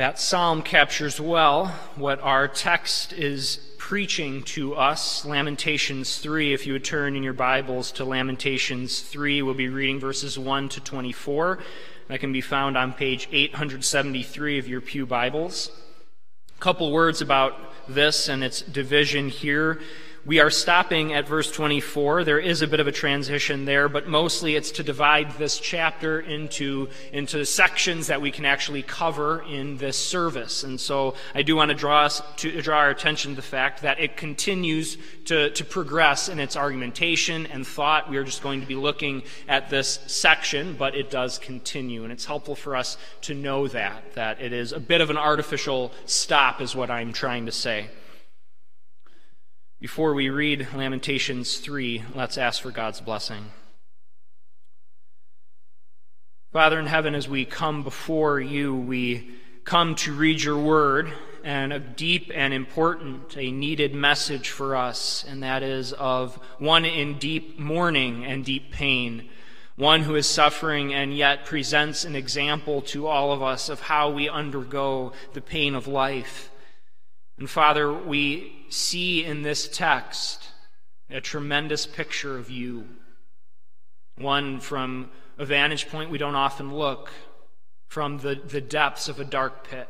That psalm captures well what our text is preaching to us. Lamentations 3, if you would turn in your Bibles to Lamentations 3, we'll be reading verses 1 to 24. That can be found on page 873 of your Pew Bibles. A couple words about this and its division here. We are stopping at verse 24. There is a bit of a transition there, but mostly it's to divide this chapter into, into sections that we can actually cover in this service. And so I do want to draw us to draw our attention to the fact that it continues to, to progress in its argumentation and thought. We are just going to be looking at this section, but it does continue. And it's helpful for us to know that, that it is a bit of an artificial stop, is what I'm trying to say. Before we read Lamentations 3, let's ask for God's blessing. Father in heaven, as we come before you, we come to read your word and a deep and important, a needed message for us, and that is of one in deep mourning and deep pain, one who is suffering and yet presents an example to all of us of how we undergo the pain of life. And Father, we see in this text a tremendous picture of you. One from a vantage point we don't often look, from the, the depths of a dark pit.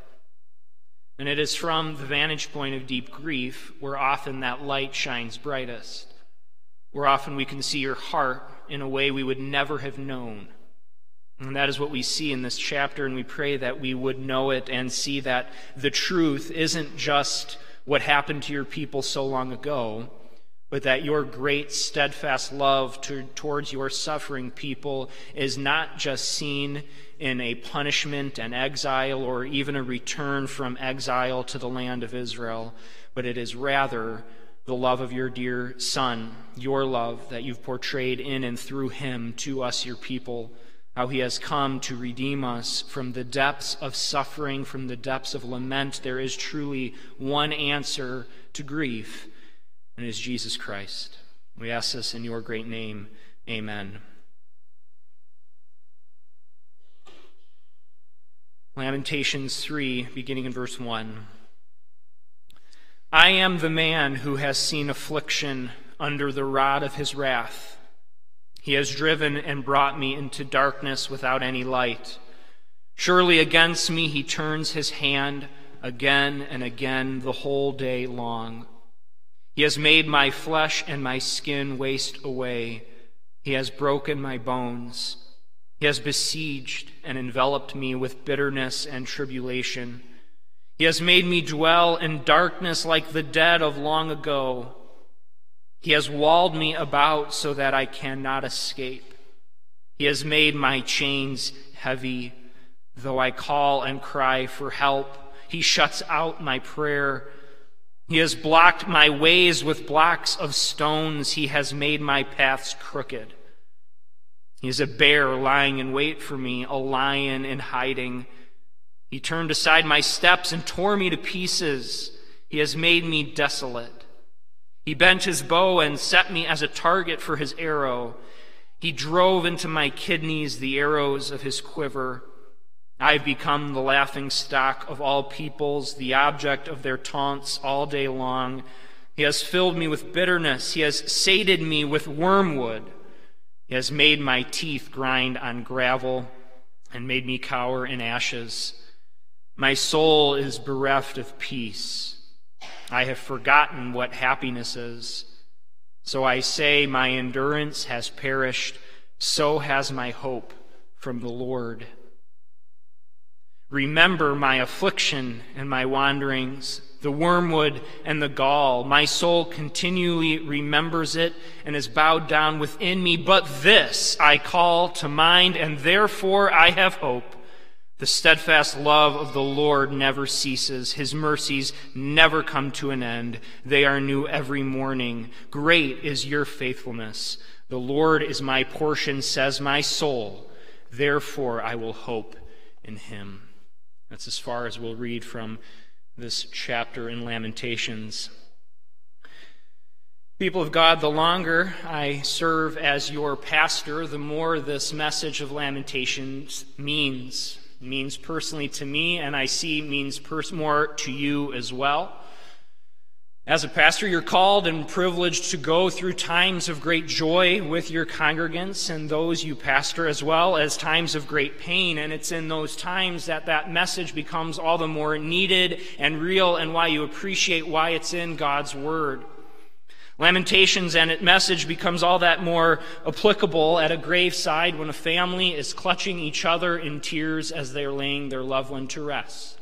And it is from the vantage point of deep grief where often that light shines brightest, where often we can see your heart in a way we would never have known. And that is what we see in this chapter, and we pray that we would know it and see that the truth isn't just what happened to your people so long ago, but that your great, steadfast love to, towards your suffering people is not just seen in a punishment and exile or even a return from exile to the land of Israel, but it is rather the love of your dear Son, your love that you've portrayed in and through him to us, your people how he has come to redeem us from the depths of suffering, from the depths of lament. There is truly one answer to grief, and it is Jesus Christ. We ask this in your great name. Amen. Lamentations 3, beginning in verse 1. I am the man who has seen affliction under the rod of his wrath. He has driven and brought me into darkness without any light. Surely against me he turns his hand again and again the whole day long. He has made my flesh and my skin waste away. He has broken my bones. He has besieged and enveloped me with bitterness and tribulation. He has made me dwell in darkness like the dead of long ago. He has walled me about so that I cannot escape. He has made my chains heavy. Though I call and cry for help, he shuts out my prayer. He has blocked my ways with blocks of stones. He has made my paths crooked. He is a bear lying in wait for me, a lion in hiding. He turned aside my steps and tore me to pieces. He has made me desolate. He bent his bow and set me as a target for his arrow. He drove into my kidneys the arrows of his quiver. I have become the laughing stock of all peoples, the object of their taunts all day long. He has filled me with bitterness. He has sated me with wormwood. He has made my teeth grind on gravel and made me cower in ashes. My soul is bereft of peace. I have forgotten what happiness is. So I say, My endurance has perished, so has my hope from the Lord. Remember my affliction and my wanderings, the wormwood and the gall. My soul continually remembers it and is bowed down within me. But this I call to mind, and therefore I have hope. The steadfast love of the Lord never ceases. His mercies never come to an end. They are new every morning. Great is your faithfulness. The Lord is my portion, says my soul. Therefore I will hope in him. That's as far as we'll read from this chapter in Lamentations. People of God, the longer I serve as your pastor, the more this message of Lamentations means means personally to me, and I see means pers- more to you as well. As a pastor, you're called and privileged to go through times of great joy with your congregants and those you pastor, as well as times of great pain. And it's in those times that that message becomes all the more needed and real, and why you appreciate why it's in God's Word. Lamentations and its message becomes all that more applicable at a graveside when a family is clutching each other in tears as they're laying their loved one to rest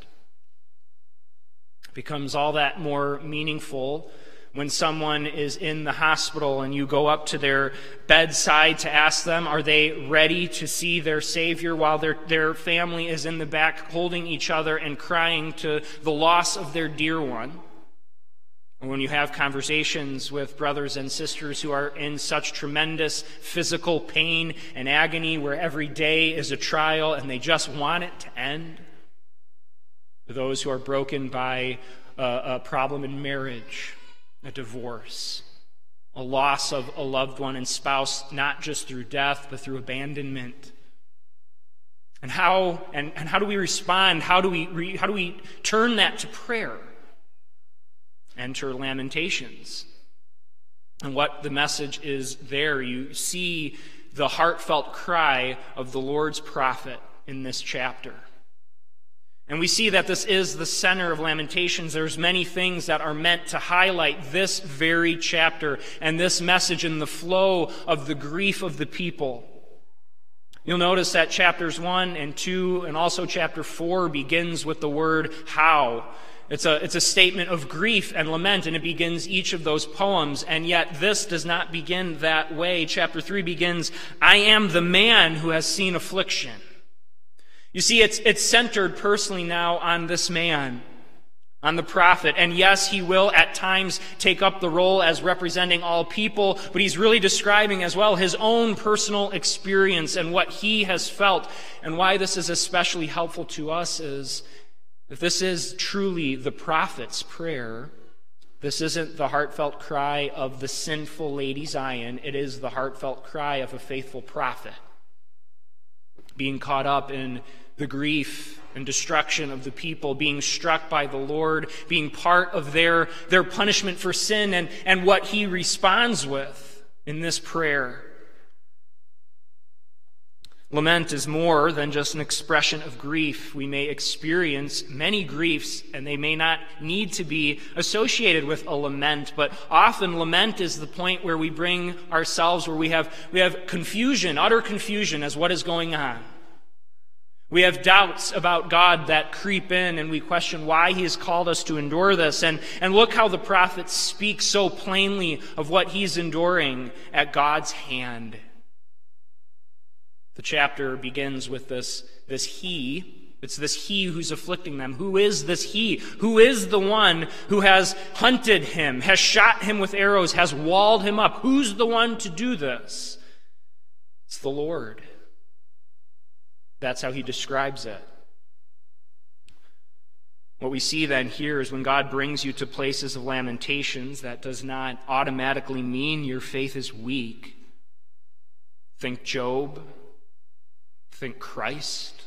becomes all that more meaningful when someone is in the hospital and you go up to their bedside to ask them, are they ready to see their Savior while their, their family is in the back holding each other and crying to the loss of their dear one? When you have conversations with brothers and sisters who are in such tremendous physical pain and agony where every day is a trial and they just want it to end those who are broken by a, a problem in marriage, a divorce, a loss of a loved one and spouse, not just through death, but through abandonment. And how, and, and how do we respond? How do we, re, how do we turn that to prayer? Enter Lamentations. And what the message is there, you see the heartfelt cry of the Lord's prophet in this chapter. And we see that this is the center of Lamentations. There's many things that are meant to highlight this very chapter and this message and the flow of the grief of the people. You'll notice that chapters 1 and 2 and also chapter 4 begins with the word how. It's a, it's a statement of grief and lament, and it begins each of those poems. And yet, this does not begin that way. Chapter 3 begins, I am the man who has seen affliction. You see, it's, it's centered personally now on this man, on the prophet. And yes, he will at times take up the role as representing all people, but he's really describing as well his own personal experience and what he has felt. And why this is especially helpful to us is if this is truly the prophet's prayer, this isn't the heartfelt cry of the sinful Lady Zion, it is the heartfelt cry of a faithful prophet being caught up in the grief and destruction of the people, being struck by the Lord, being part of their, their punishment for sin, and, and what he responds with in this prayer. Lament is more than just an expression of grief. We may experience many griefs, and they may not need to be associated with a lament, but often lament is the point where we bring ourselves, where we have, we have confusion, utter confusion as what is going on. We have doubts about God that creep in and we question why He has called us to endure this. And, and look how the prophet speaks so plainly of what he's enduring at God's hand. The chapter begins with this, this He. It's this He who's afflicting them. Who is this He? Who is the one who has hunted him, has shot him with arrows, has walled him up? Who's the one to do this? It's the Lord. That's how he describes it. What we see then here is when God brings you to places of lamentations, that does not automatically mean your faith is weak. Think Job, think Christ,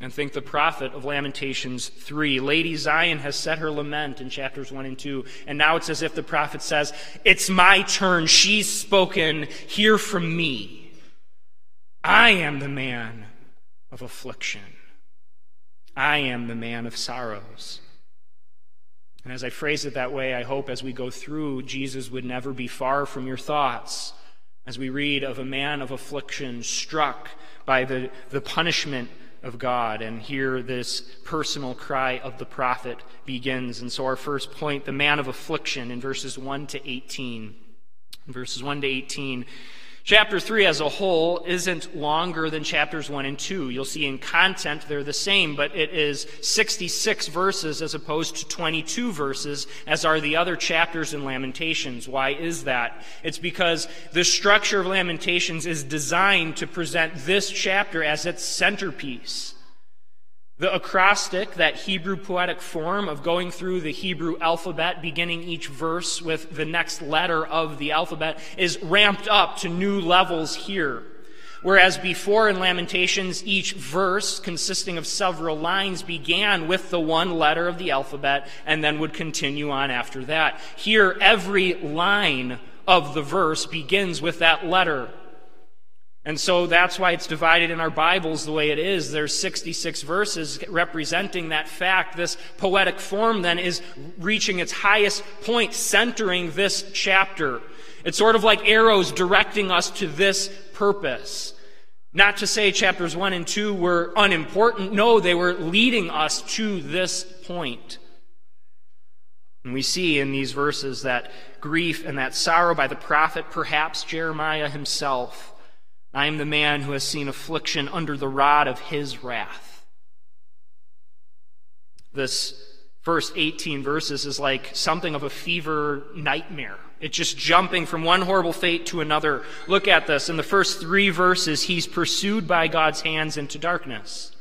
and think the prophet of Lamentations 3. Lady Zion has set her lament in chapters 1 and 2, and now it's as if the prophet says, It's my turn. She's spoken. Hear from me. I am the man of affliction. I am the man of sorrows. And as I phrase it that way, I hope as we go through, Jesus would never be far from your thoughts. As we read of a man of affliction struck by the, the punishment of God, and here this personal cry of the prophet begins. And so, our first point, the man of affliction, in verses 1 to 18. In verses 1 to 18. Chapter 3 as a whole isn't longer than chapters 1 and 2. You'll see in content they're the same, but it is 66 verses as opposed to 22 verses, as are the other chapters in Lamentations. Why is that? It's because the structure of Lamentations is designed to present this chapter as its centerpiece. The acrostic, that Hebrew poetic form of going through the Hebrew alphabet, beginning each verse with the next letter of the alphabet, is ramped up to new levels here. Whereas before in Lamentations, each verse consisting of several lines began with the one letter of the alphabet and then would continue on after that. Here, every line of the verse begins with that letter. And so that's why it's divided in our Bibles the way it is. There's 66 verses representing that fact. This poetic form then is reaching its highest point, centering this chapter. It's sort of like arrows directing us to this purpose. Not to say chapters 1 and 2 were unimportant. No, they were leading us to this point. And we see in these verses that grief and that sorrow by the prophet, perhaps Jeremiah himself, I am the man who has seen affliction under the rod of his wrath. This first 18 verses is like something of a fever nightmare. It's just jumping from one horrible fate to another. Look at this. In the first three verses, he's pursued by God's hands into darkness.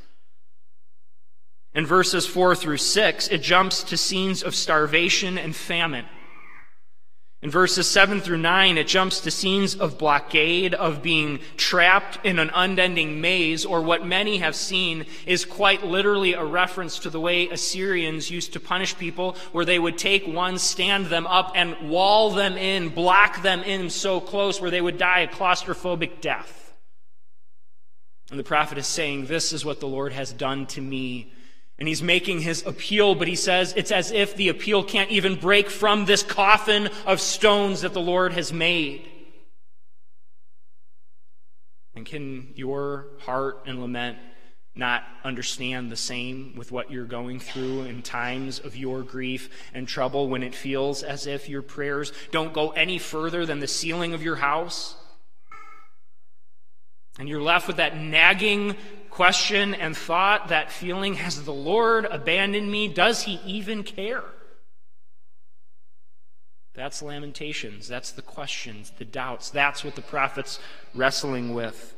In verses 4 through 6, it jumps to scenes of starvation and famine. In verses 7 through 9, it jumps to scenes of blockade, of being trapped in an unending maze, or what many have seen is quite literally a reference to the way Assyrians used to punish people, where they would take one, stand them up, and wall them in, block them in so close where they would die a claustrophobic death. And the prophet is saying, This is what the Lord has done to me and he's making his appeal, but he says it's as if the appeal can't even break from this coffin of stones that the Lord has made. And can your heart and lament not understand the same with what you're going through in times of your grief and trouble when it feels as if your prayers don't go any further than the ceiling of your house? And you're left with that nagging question and thought, that feeling Has the Lord abandoned me? Does he even care? That's Lamentations. That's the questions, the doubts. That's what the prophet's wrestling with.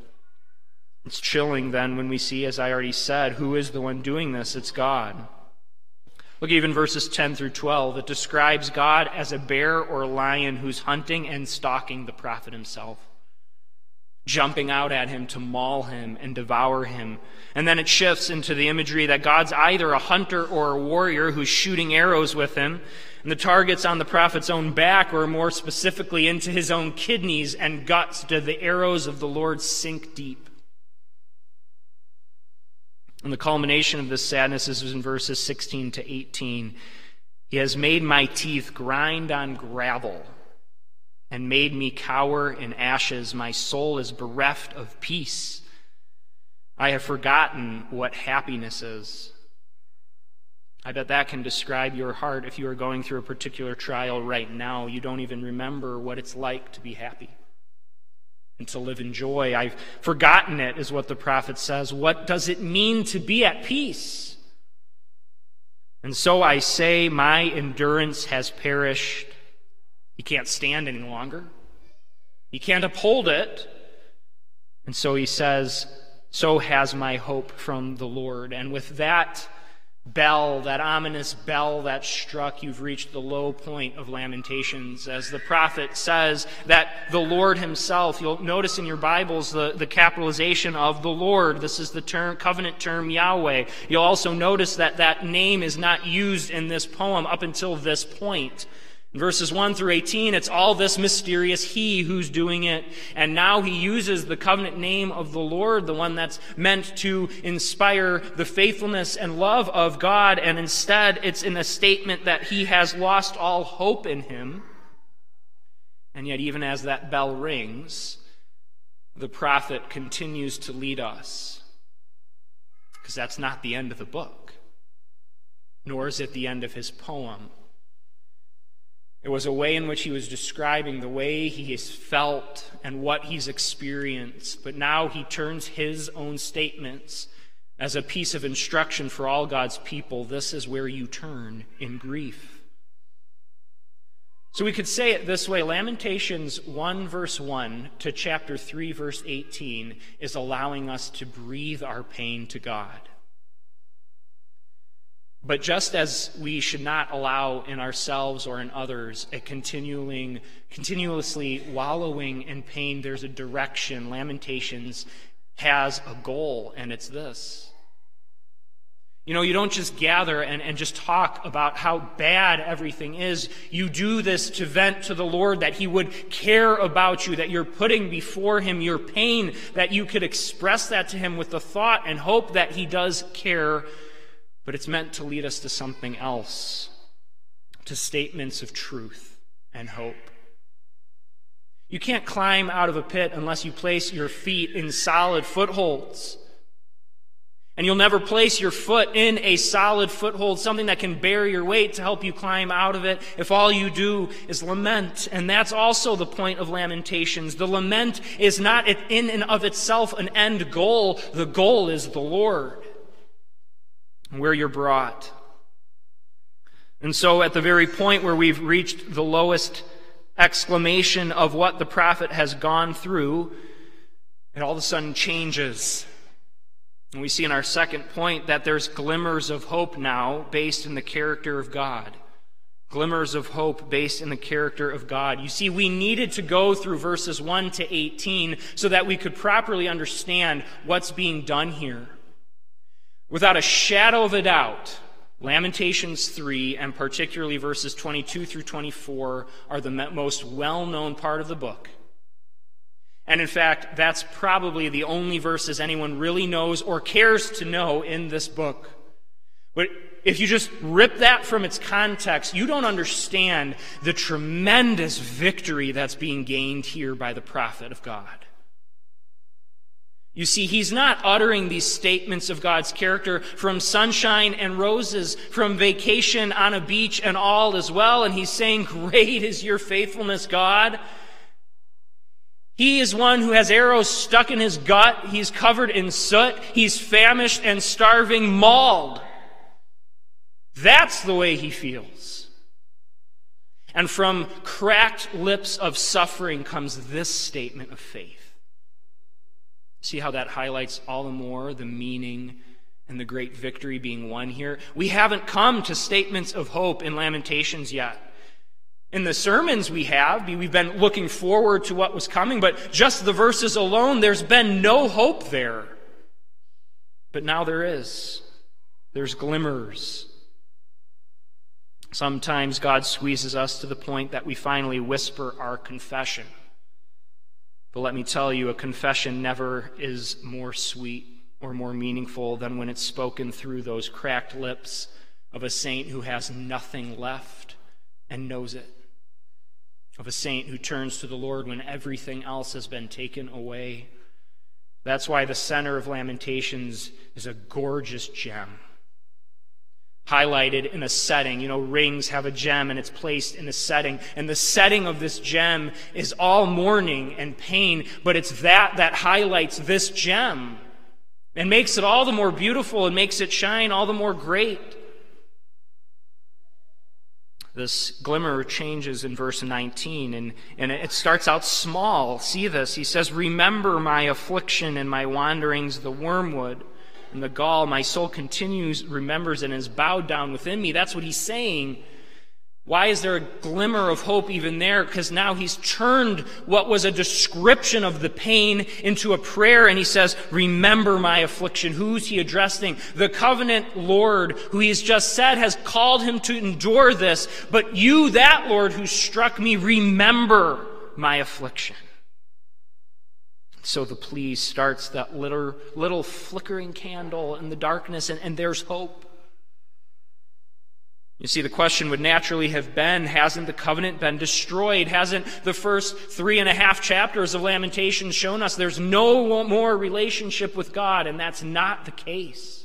It's chilling then when we see, as I already said, who is the one doing this? It's God. Look even verses 10 through 12. It describes God as a bear or lion who's hunting and stalking the prophet himself jumping out at him to maul him and devour him. And then it shifts into the imagery that God's either a hunter or a warrior who's shooting arrows with him. And the target's on the prophet's own back, or more specifically, into his own kidneys and guts, do the arrows of the Lord sink deep. And the culmination of this sadness is in verses 16 to 18. He has made my teeth grind on gravel and made me cower in ashes. My soul is bereft of peace. I have forgotten what happiness is. I bet that can describe your heart if you are going through a particular trial right now. You don't even remember what it's like to be happy and to live in joy. I've forgotten it, is what the prophet says. What does it mean to be at peace? And so I say, My endurance has perished. He can't stand any longer. He can't uphold it. And so he says, So has my hope from the Lord. And with that bell, that ominous bell that struck, you've reached the low point of Lamentations. As the prophet says, that the Lord himself, you'll notice in your Bibles the, the capitalization of the Lord. This is the term, covenant term Yahweh. You'll also notice that that name is not used in this poem up until this point. In verses 1 through 18, it's all this mysterious He who's doing it. And now he uses the covenant name of the Lord, the one that's meant to inspire the faithfulness and love of God. And instead, it's in a statement that he has lost all hope in him. And yet, even as that bell rings, the prophet continues to lead us. Because that's not the end of the book, nor is it the end of his poem. It was a way in which he was describing the way he has felt and what he's experienced. But now he turns his own statements as a piece of instruction for all God's people. This is where you turn in grief. So we could say it this way Lamentations 1, verse 1 to chapter 3, verse 18 is allowing us to breathe our pain to God. But just as we should not allow in ourselves or in others a continuing, continuously wallowing in pain, there's a direction. Lamentations has a goal, and it's this. You know, you don't just gather and, and just talk about how bad everything is. You do this to vent to the Lord that He would care about you, that you're putting before Him your pain, that you could express that to Him with the thought and hope that He does care. But it's meant to lead us to something else, to statements of truth and hope. You can't climb out of a pit unless you place your feet in solid footholds. And you'll never place your foot in a solid foothold, something that can bear your weight to help you climb out of it, if all you do is lament. And that's also the point of Lamentations. The lament is not in and of itself an end goal, the goal is the Lord, where you're brought. And so, at the very point where we've reached the lowest exclamation of what the prophet has gone through, it all of a sudden changes. And we see in our second point that there's glimmers of hope now based in the character of God. Glimmers of hope based in the character of God. You see, we needed to go through verses 1 to 18 so that we could properly understand what's being done here. Without a shadow of a doubt, Lamentations 3, and particularly verses 22 through 24, are the most well known part of the book. And in fact, that's probably the only verses anyone really knows or cares to know in this book. But if you just rip that from its context, you don't understand the tremendous victory that's being gained here by the prophet of God. You see, he's not uttering these statements of God's character from sunshine and roses, from vacation on a beach and all as well, and he's saying, Great is your faithfulness, God. He is one who has arrows stuck in his gut. He's covered in soot. He's famished and starving, mauled. That's the way he feels. And from cracked lips of suffering comes this statement of faith. See how that highlights all the more the meaning and the great victory being won here? We haven't come to statements of hope in Lamentations yet. In the sermons we have, we've been looking forward to what was coming, but just the verses alone, there's been no hope there. But now there is. There's glimmers. Sometimes God squeezes us to the point that we finally whisper our confession. But let me tell you, a confession never is more sweet or more meaningful than when it's spoken through those cracked lips of a saint who has nothing left and knows it of a saint who turns to the Lord when everything else has been taken away. That's why the center of Lamentations is a gorgeous gem. Highlighted in a setting. You know, rings have a gem and it's placed in a setting. And the setting of this gem is all mourning and pain, but it's that that highlights this gem and makes it all the more beautiful and makes it shine all the more great. This glimmer changes in verse 19, and, and it starts out small. See this. He says, Remember my affliction and my wanderings, the wormwood and the gall. My soul continues, remembers, and is bowed down within me. That's what he's saying. Why is there a glimmer of hope even there? Because now he's turned what was a description of the pain into a prayer and he says, Remember my affliction. Who's he addressing? The covenant Lord, who he's just said has called him to endure this. But you, that Lord who struck me, remember my affliction. So the plea starts that little, little flickering candle in the darkness, and, and there's hope. You see, the question would naturally have been Hasn't the covenant been destroyed? Hasn't the first three and a half chapters of Lamentations shown us there's no more relationship with God? And that's not the case.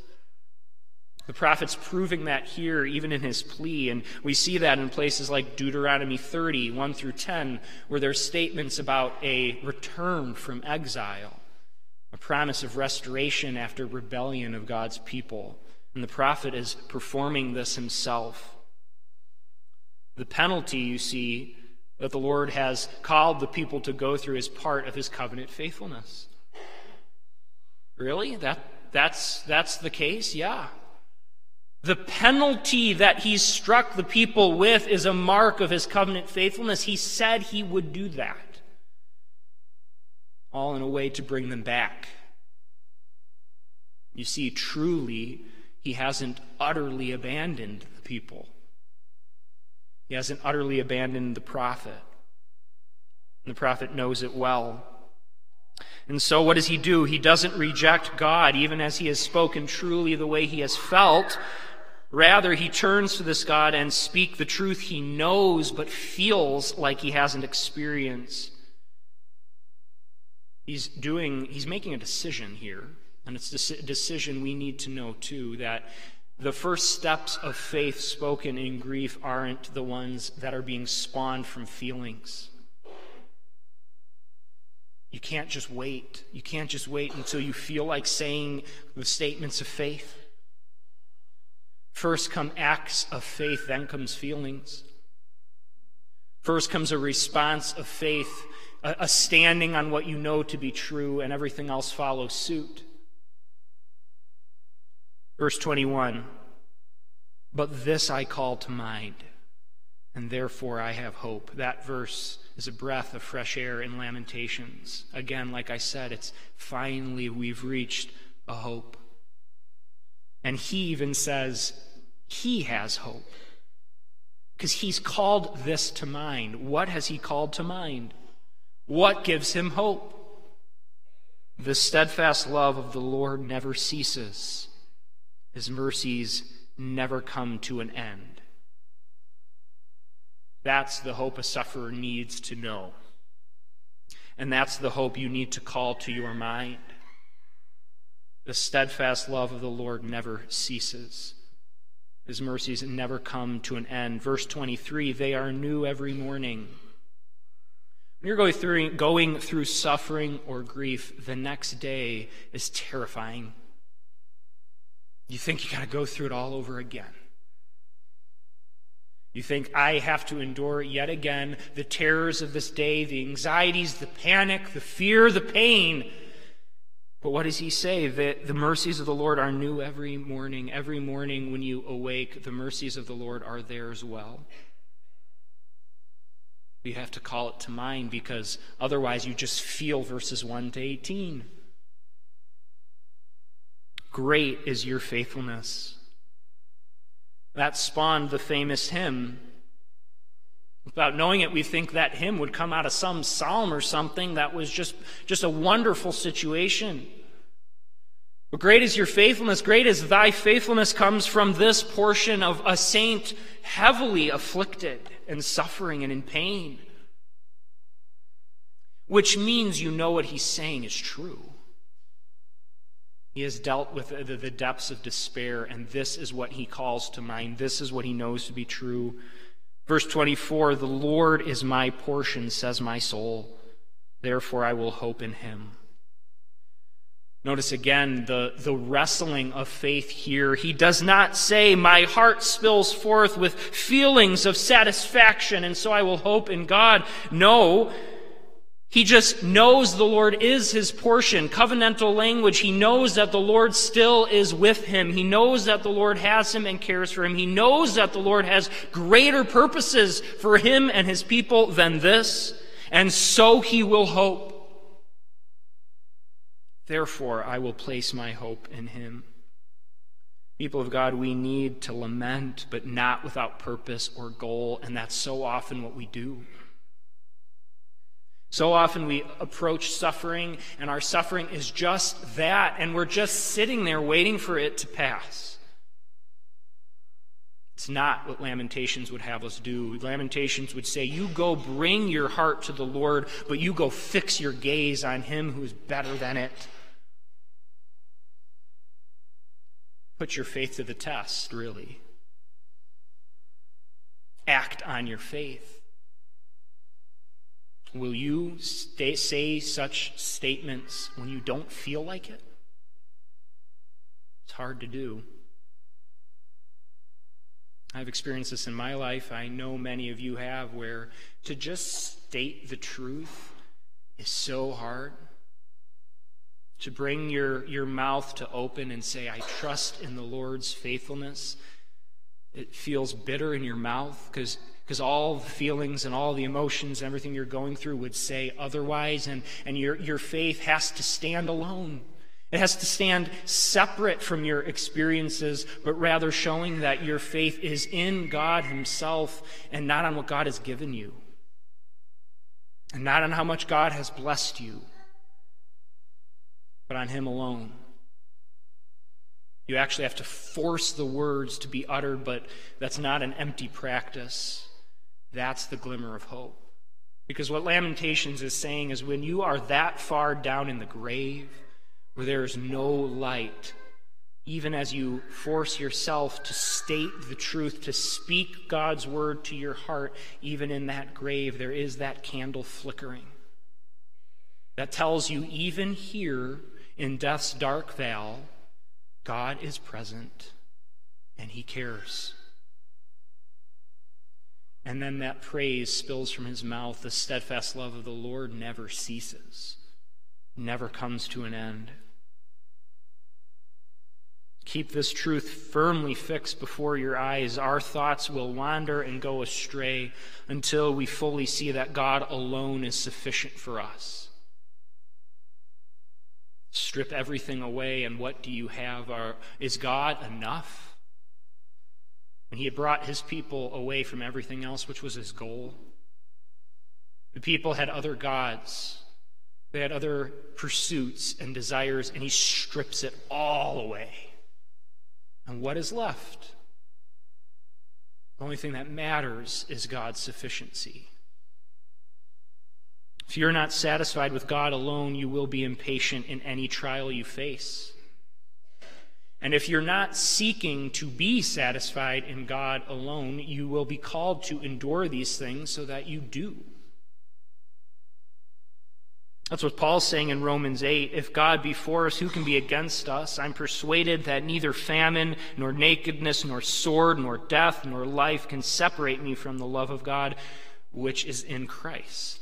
The prophet's proving that here, even in his plea. And we see that in places like Deuteronomy 30, 1 through 10, where there's statements about a return from exile, a promise of restoration after rebellion of God's people. And the prophet is performing this himself. The penalty, you see, that the Lord has called the people to go through is part of his covenant faithfulness. Really? That, that's, that's the case? Yeah. The penalty that he struck the people with is a mark of his covenant faithfulness. He said he would do that, all in a way to bring them back. You see, truly, he hasn't utterly abandoned the people. He hasn't utterly abandoned the prophet. And the prophet knows it well. And so, what does he do? He doesn't reject God, even as he has spoken truly the way he has felt. Rather, he turns to this God and speak the truth he knows but feels like he hasn't experienced. He's doing, he's making a decision here. And it's a decision we need to know too that the first steps of faith spoken in grief aren't the ones that are being spawned from feelings. You can't just wait. You can't just wait until you feel like saying the statements of faith. First come acts of faith, then comes feelings. First comes a response of faith, a, standing on what you know to be true, and everything else follows suit. Verse 21 But this I call to mind, and therefore I have hope. That verse is a breath of fresh air in Lamentations. Again, like I said, it's finally we've reached a hope. And he even says he has hope. Because he's called this to mind. What has he called to mind? What gives him hope? The steadfast love of the Lord never ceases. His mercies never come to an end. That's the hope a sufferer needs to know. And that's the hope you need to call to your mind. The steadfast love of the Lord never ceases. His mercies never come to an end. Verse 23 they are new every morning. When you're going through, going through suffering or grief, the next day is terrifying. You think you got to go through it all over again. You think, I have to endure yet again the terrors of this day, the anxieties, the panic, the fear, the pain. But what does he say? That the mercies of the Lord are new every morning. Every morning when you awake, the mercies of the Lord are there as well. You have to call it to mind because otherwise you just feel verses 1 to 18. Great is your faithfulness. That spawned the famous hymn. Without knowing it, we think that hymn would come out of some psalm or something that was just, just a wonderful situation. But great is your faithfulness. Great is thy faithfulness comes from this portion of a saint heavily afflicted and suffering and in pain. Which means you know what he's saying is true. He has dealt with the depths of despair, and this is what he calls to mind. This is what he knows to be true. Verse 24 The Lord is my portion, says my soul. Therefore I will hope in him. Notice again the, the wrestling of faith here. He does not say, My heart spills forth with feelings of satisfaction, and so I will hope in God. No, he just knows the Lord is his portion. Covenantal language. He knows that the Lord still is with him. He knows that the Lord has him and cares for him. He knows that the Lord has greater purposes for him and his people than this. And so he will hope. Therefore, I will place my hope in him. People of God, we need to lament, but not without purpose or goal, and that's so often what we do. So often we approach suffering, and our suffering is just that, and we're just sitting there waiting for it to pass. It's not what Lamentations would have us do. Lamentations would say, You go bring your heart to the Lord, but you go fix your gaze on Him who is better than it. Put your faith to the test, really. Act on your faith. Will you stay, say such statements when you don't feel like it? It's hard to do. I've experienced this in my life. I know many of you have, where to just state the truth is so hard. to bring your, your mouth to open and say, I trust in the Lord's faithfulness. It feels bitter in your mouth because because all the feelings and all the emotions and everything you're going through would say otherwise, and, and your, your faith has to stand alone. It has to stand separate from your experiences, but rather showing that your faith is in God Himself and not on what God has given you, and not on how much God has blessed you, but on Him alone. You actually have to force the words to be uttered, but that's not an empty practice. That's the glimmer of hope. Because what Lamentations is saying is when you are that far down in the grave where there is no light, even as you force yourself to state the truth, to speak God's word to your heart, even in that grave, there is that candle flickering. That tells you, even here in death's dark vale, God is present and he cares. And then that praise spills from his mouth. The steadfast love of the Lord never ceases, never comes to an end. Keep this truth firmly fixed before your eyes. Our thoughts will wander and go astray until we fully see that God alone is sufficient for us. Strip everything away, and what do you have? Are, is God enough? When he had brought his people away from everything else, which was his goal, the people had other gods. They had other pursuits and desires, and he strips it all away. And what is left? The only thing that matters is God's sufficiency. If you're not satisfied with God alone, you will be impatient in any trial you face. And if you're not seeking to be satisfied in God alone, you will be called to endure these things so that you do. That's what Paul's saying in Romans 8. If God be for us, who can be against us? I'm persuaded that neither famine, nor nakedness, nor sword, nor death, nor life can separate me from the love of God which is in Christ.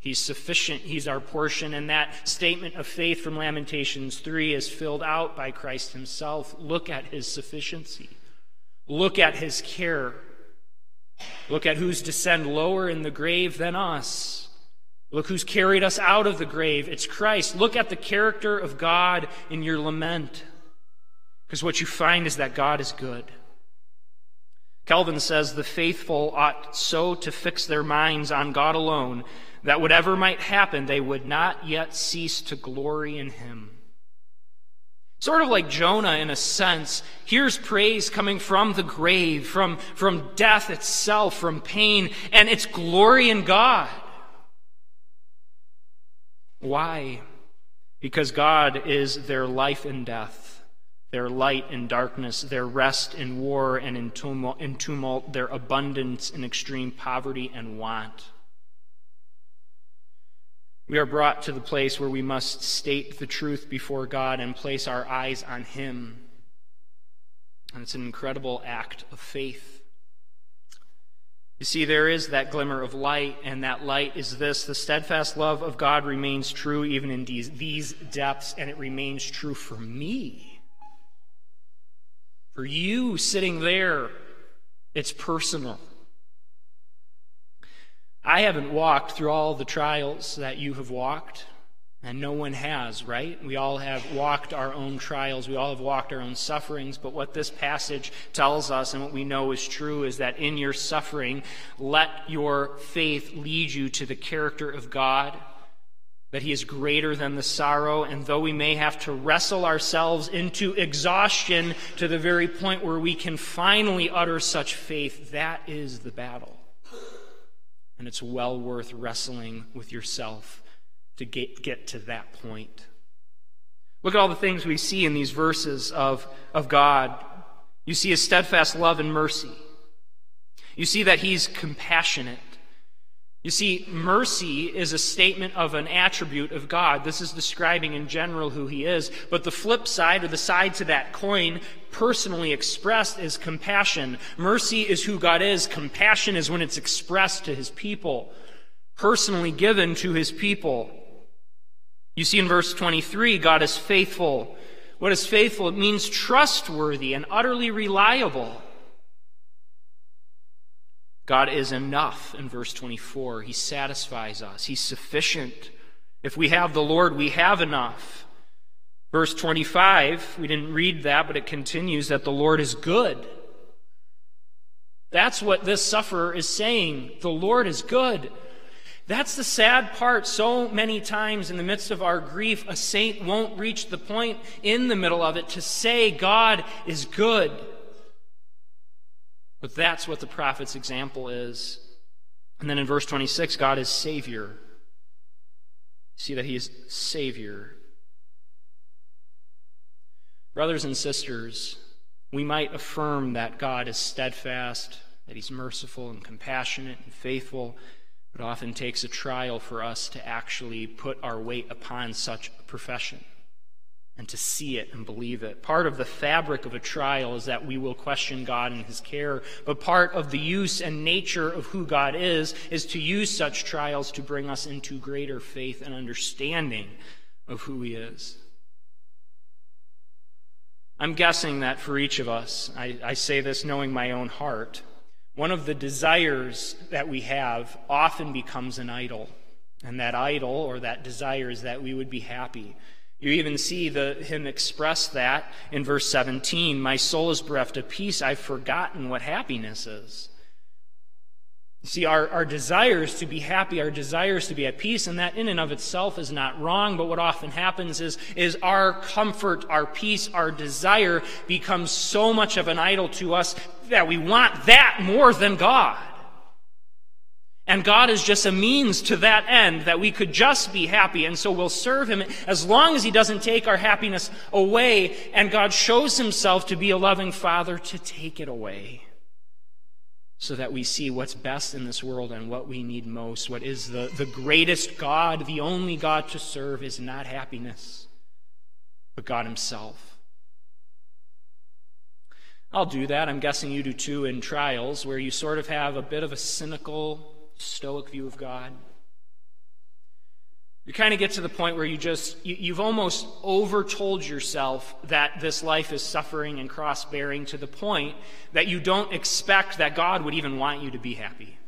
He's sufficient. He's our portion. And that statement of faith from Lamentations 3 is filled out by Christ himself. Look at his sufficiency. Look at his care. Look at who's descend lower in the grave than us. Look who's carried us out of the grave. It's Christ. Look at the character of God in your lament. Because what you find is that God is good. Calvin says the faithful ought so to fix their minds on God alone that whatever might happen, they would not yet cease to glory in him. Sort of like Jonah in a sense. Here's praise coming from the grave, from, from death itself, from pain, and it's glory in God. Why? Because God is their life in death, their light in darkness, their rest in war and in tumult, in tumult their abundance in extreme poverty and want. We are brought to the place where we must state the truth before God and place our eyes on Him. And it's an incredible act of faith. You see, there is that glimmer of light, and that light is this the steadfast love of God remains true even in these, these depths, and it remains true for me. For you sitting there, it's personal. I haven't walked through all the trials that you have walked, and no one has, right? We all have walked our own trials. We all have walked our own sufferings. But what this passage tells us, and what we know is true, is that in your suffering, let your faith lead you to the character of God, that He is greater than the sorrow. And though we may have to wrestle ourselves into exhaustion to the very point where we can finally utter such faith, that is the battle. It's well worth wrestling with yourself to get, get to that point. Look at all the things we see in these verses of, of God. You see his steadfast love and mercy. You see that he's compassionate. You see, mercy is a statement of an attribute of God. This is describing in general who He is. But the flip side, or the side to that coin, personally expressed, is compassion. Mercy is who God is. Compassion is when it's expressed to His people, personally given to His people. You see in verse 23, God is faithful. What is faithful? It means trustworthy and utterly reliable. God is enough in verse 24. He satisfies us, He's sufficient. If we have the Lord, we have enough. Verse 25, we didn't read that, but it continues that the Lord is good. That's what this sufferer is saying. The Lord is good. That's the sad part. So many times in the midst of our grief, a saint won't reach the point in the middle of it to say God is good. But that's what the prophet's example is. And then in verse 26, God is Savior. See that He is Savior. Brothers and sisters, we might affirm that God is steadfast, that He's merciful and compassionate and faithful but often takes a trial for us to actually put our weight upon such a profession and to see it and believe it. Part of the fabric of a trial is that we will question God and His care, but part of the use and nature of who God is is to use such trials to bring us into greater faith and understanding of who He is. I'm guessing that for each of us, I, I say this knowing my own heart, one of the desires that we have often becomes an idol. And that idol or that desire is that we would be happy. You even see the, him express that in verse 17 My soul is bereft of peace. I've forgotten what happiness is. See, our, our desires to be happy, our desires to be at peace, and that in and of itself is not wrong, but what often happens is, is our comfort, our peace, our desire becomes so much of an idol to us that we want that more than God. And God is just a means to that end, that we could just be happy. And so we'll serve Him as long as He doesn't take our happiness away. And God shows Himself to be a loving Father to take it away so that we see what's best in this world and what we need most. What is the, the greatest God, the only God to serve, is not happiness, but God Himself. I'll do that. I'm guessing you do too in trials, where you sort of have a bit of a cynical, stoic view of God. You kind of get to the point where you just, you, have almost overtold yourself that this life is suffering and cross bearing to the point that you don't expect that God would even want you to be happy.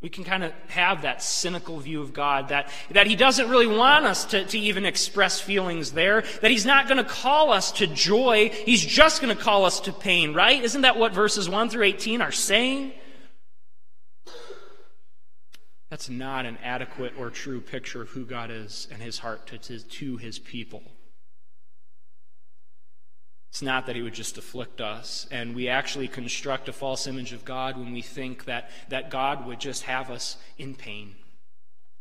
We can kind of have that cynical view of God that, that He doesn't really want us to, to even express feelings there, that He's not going to call us to joy, He's just going to call us to pain, right? Isn't that what verses 1 through 18 are saying? That's not an adequate or true picture of who God is and his heart to, to, to, his people. It's not that he would just afflict us, and we actually construct a false image of God when we think that, that God would just have us in pain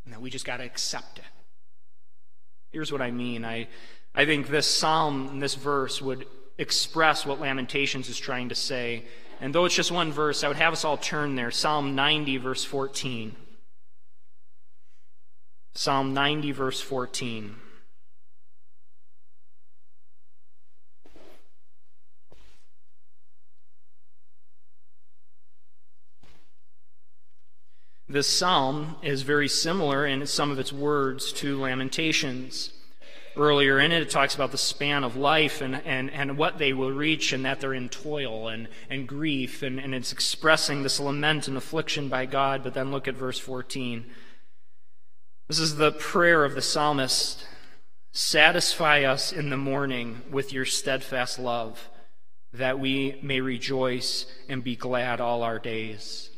and that we just got to accept it. Here's what I mean I, I think this psalm, this verse, would express what Lamentations is trying to say. And though it's just one verse, I would have us all turn there. Psalm 90, verse 14. Psalm 90, verse 14. This psalm is very similar in some of its words to Lamentations. Earlier in it, it talks about the span of life and, and, and what they will reach, and that they're in toil and, and grief, and, and it's expressing this lament and affliction by God. But then look at verse 14. This is the prayer of the psalmist Satisfy us in the morning with your steadfast love, that we may rejoice and be glad all our days.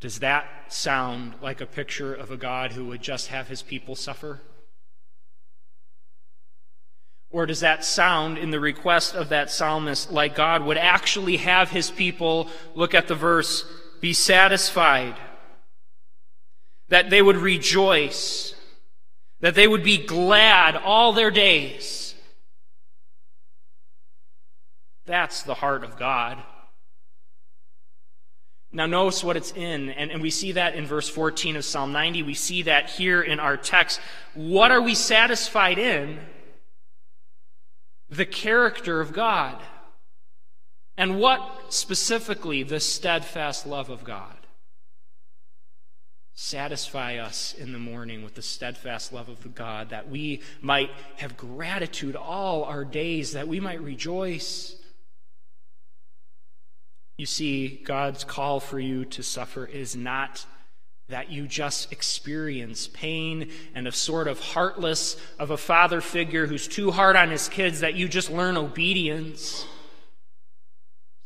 Does that sound like a picture of a God who would just have his people suffer? Or does that sound in the request of that psalmist like God would actually have his people, look at the verse, be satisfied that they would rejoice, that they would be glad all their days. That's the heart of God. Now, notice what it's in, and, and we see that in verse 14 of Psalm 90. We see that here in our text. What are we satisfied in? The character of God. And what specifically? The steadfast love of God. Satisfy us in the morning with the steadfast love of the God, that we might have gratitude all our days, that we might rejoice. You see, God's call for you to suffer is not that you just experience pain and a sort of heartless of a father figure who's too hard on his kids, that you just learn obedience,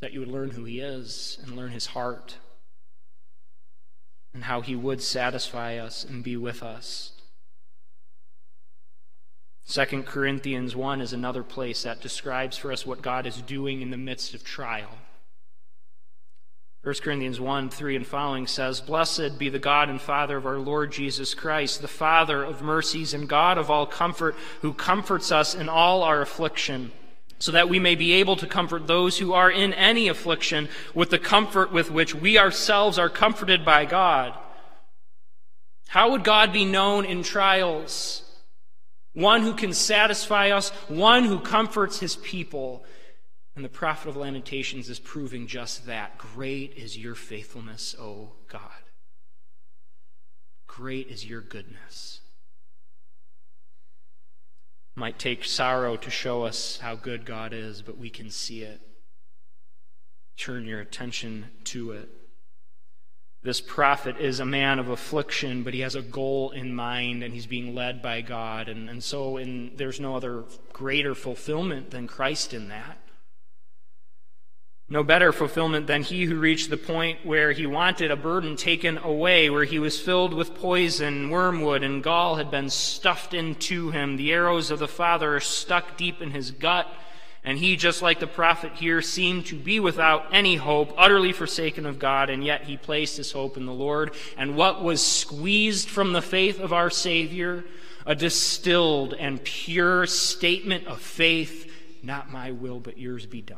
that you would learn who he is and learn his heart and how he would satisfy us and be with us. 2 Corinthians 1 is another place that describes for us what God is doing in the midst of trial. 1 Corinthians 1 3 and following says, Blessed be the God and Father of our Lord Jesus Christ, the Father of mercies and God of all comfort, who comforts us in all our affliction so that we may be able to comfort those who are in any affliction with the comfort with which we ourselves are comforted by God. How would God be known in trials? One who can satisfy us, one who comforts his people. And the prophet of Lamentations is proving just that. Great is your faithfulness, O God. Great is your goodness might take sorrow to show us how good God is, but we can see it. Turn your attention to it. This prophet is a man of affliction, but he has a goal in mind and he's being led by God. And, and so in, there's no other greater fulfillment than Christ in that. No better fulfillment than he who reached the point where he wanted a burden taken away, where he was filled with poison, wormwood, and gall had been stuffed into him. The arrows of the Father stuck deep in his gut. And he, just like the prophet here, seemed to be without any hope, utterly forsaken of God, and yet he placed his hope in the Lord. And what was squeezed from the faith of our Savior? A distilled and pure statement of faith, not my will, but yours be done.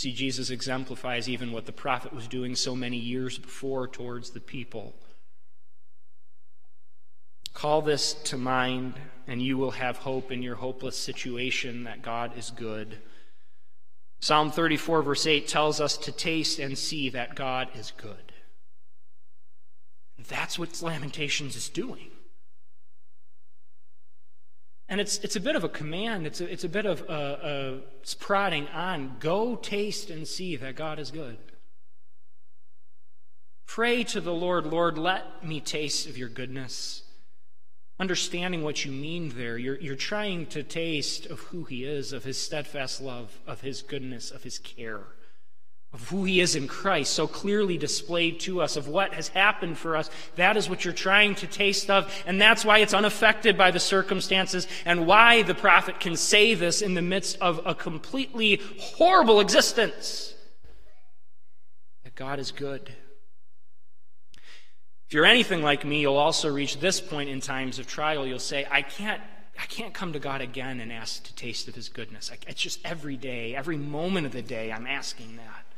See, Jesus exemplifies even what the prophet was doing so many years before towards the people. Call this to mind, and you will have hope in your hopeless situation that God is good. Psalm 34, verse 8, tells us to taste and see that God is good. That's what Lamentations is doing. And it's, it's a bit of a command, it's a, it's a bit of a, a prodding on go taste and see that God is good. Pray to the Lord, Lord, let me taste of your goodness. Understanding what you mean there, you're, you're trying to taste of who He is, of His steadfast love, of His goodness, of His care of who he is in Christ, so clearly displayed to us, of what has happened for us. That is what you're trying to taste of, and that's why it's unaffected by the circumstances, and why the prophet can say this in the midst of a completely horrible existence. That God is good. If you're anything like me, you'll also reach this point in times of trial. You'll say, I can't I can't come to God again and ask to taste of His goodness. It's just every day, every moment of the day, I'm asking that.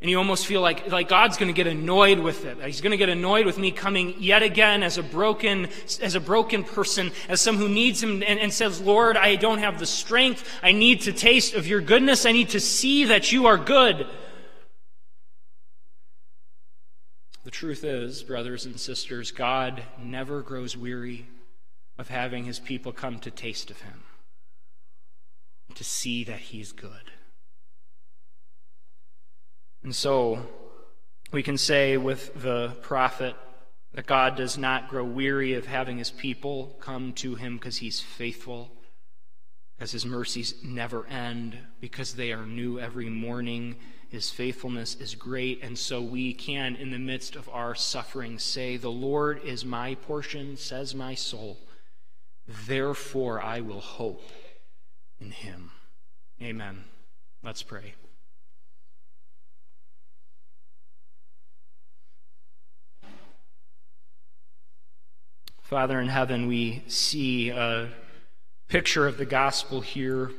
And you almost feel like, like God's going to get annoyed with it. He's going to get annoyed with me coming yet again as a broken, as a broken person, as someone who needs Him and, and says, Lord, I don't have the strength. I need to taste of your goodness. I need to see that you are good. The truth is, brothers and sisters, God never grows weary of having His people come to taste of Him, to see that He's good. And so we can say with the prophet that God does not grow weary of having his people come to him because he's faithful, because his mercies never end, because they are new every morning. His faithfulness is great, and so we can, in the midst of our suffering, say, The Lord is my portion, says my soul. Therefore I will hope in him. Amen. Let's pray. Father in heaven, we see a picture of the gospel here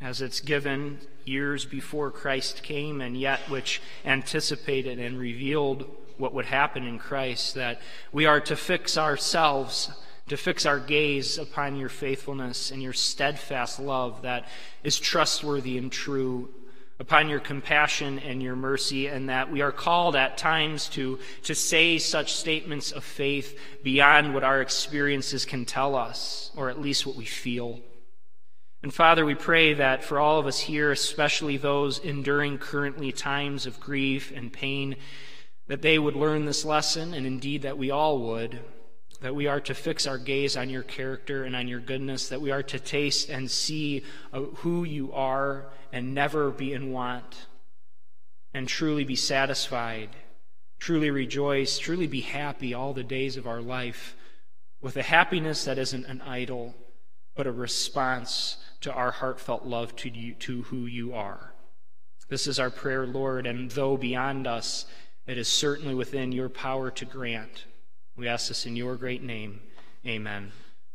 as it's given years before Christ came, and yet which anticipated and revealed what would happen in Christ, that we are to fix ourselves, to fix our gaze upon your faithfulness and your steadfast love that is trustworthy and true upon your compassion and your mercy, and that we are called at times to, to say such statements of faith beyond what our experiences can tell us, or at least what we feel. And Father, we pray that for all of us here, especially those enduring currently times of grief and pain, that they would learn this lesson, and indeed that we all would, that we are to fix our gaze on your character and on your goodness, that we are to taste and see uh, who you are and never be in want, and truly be satisfied, truly rejoice, truly be happy all the days of our life with a happiness that isn't an idol, but a response to our heartfelt love to, you, to who you are. This is our prayer, Lord, and though beyond us, it is certainly within your power to grant. We ask this in your great name. Amen.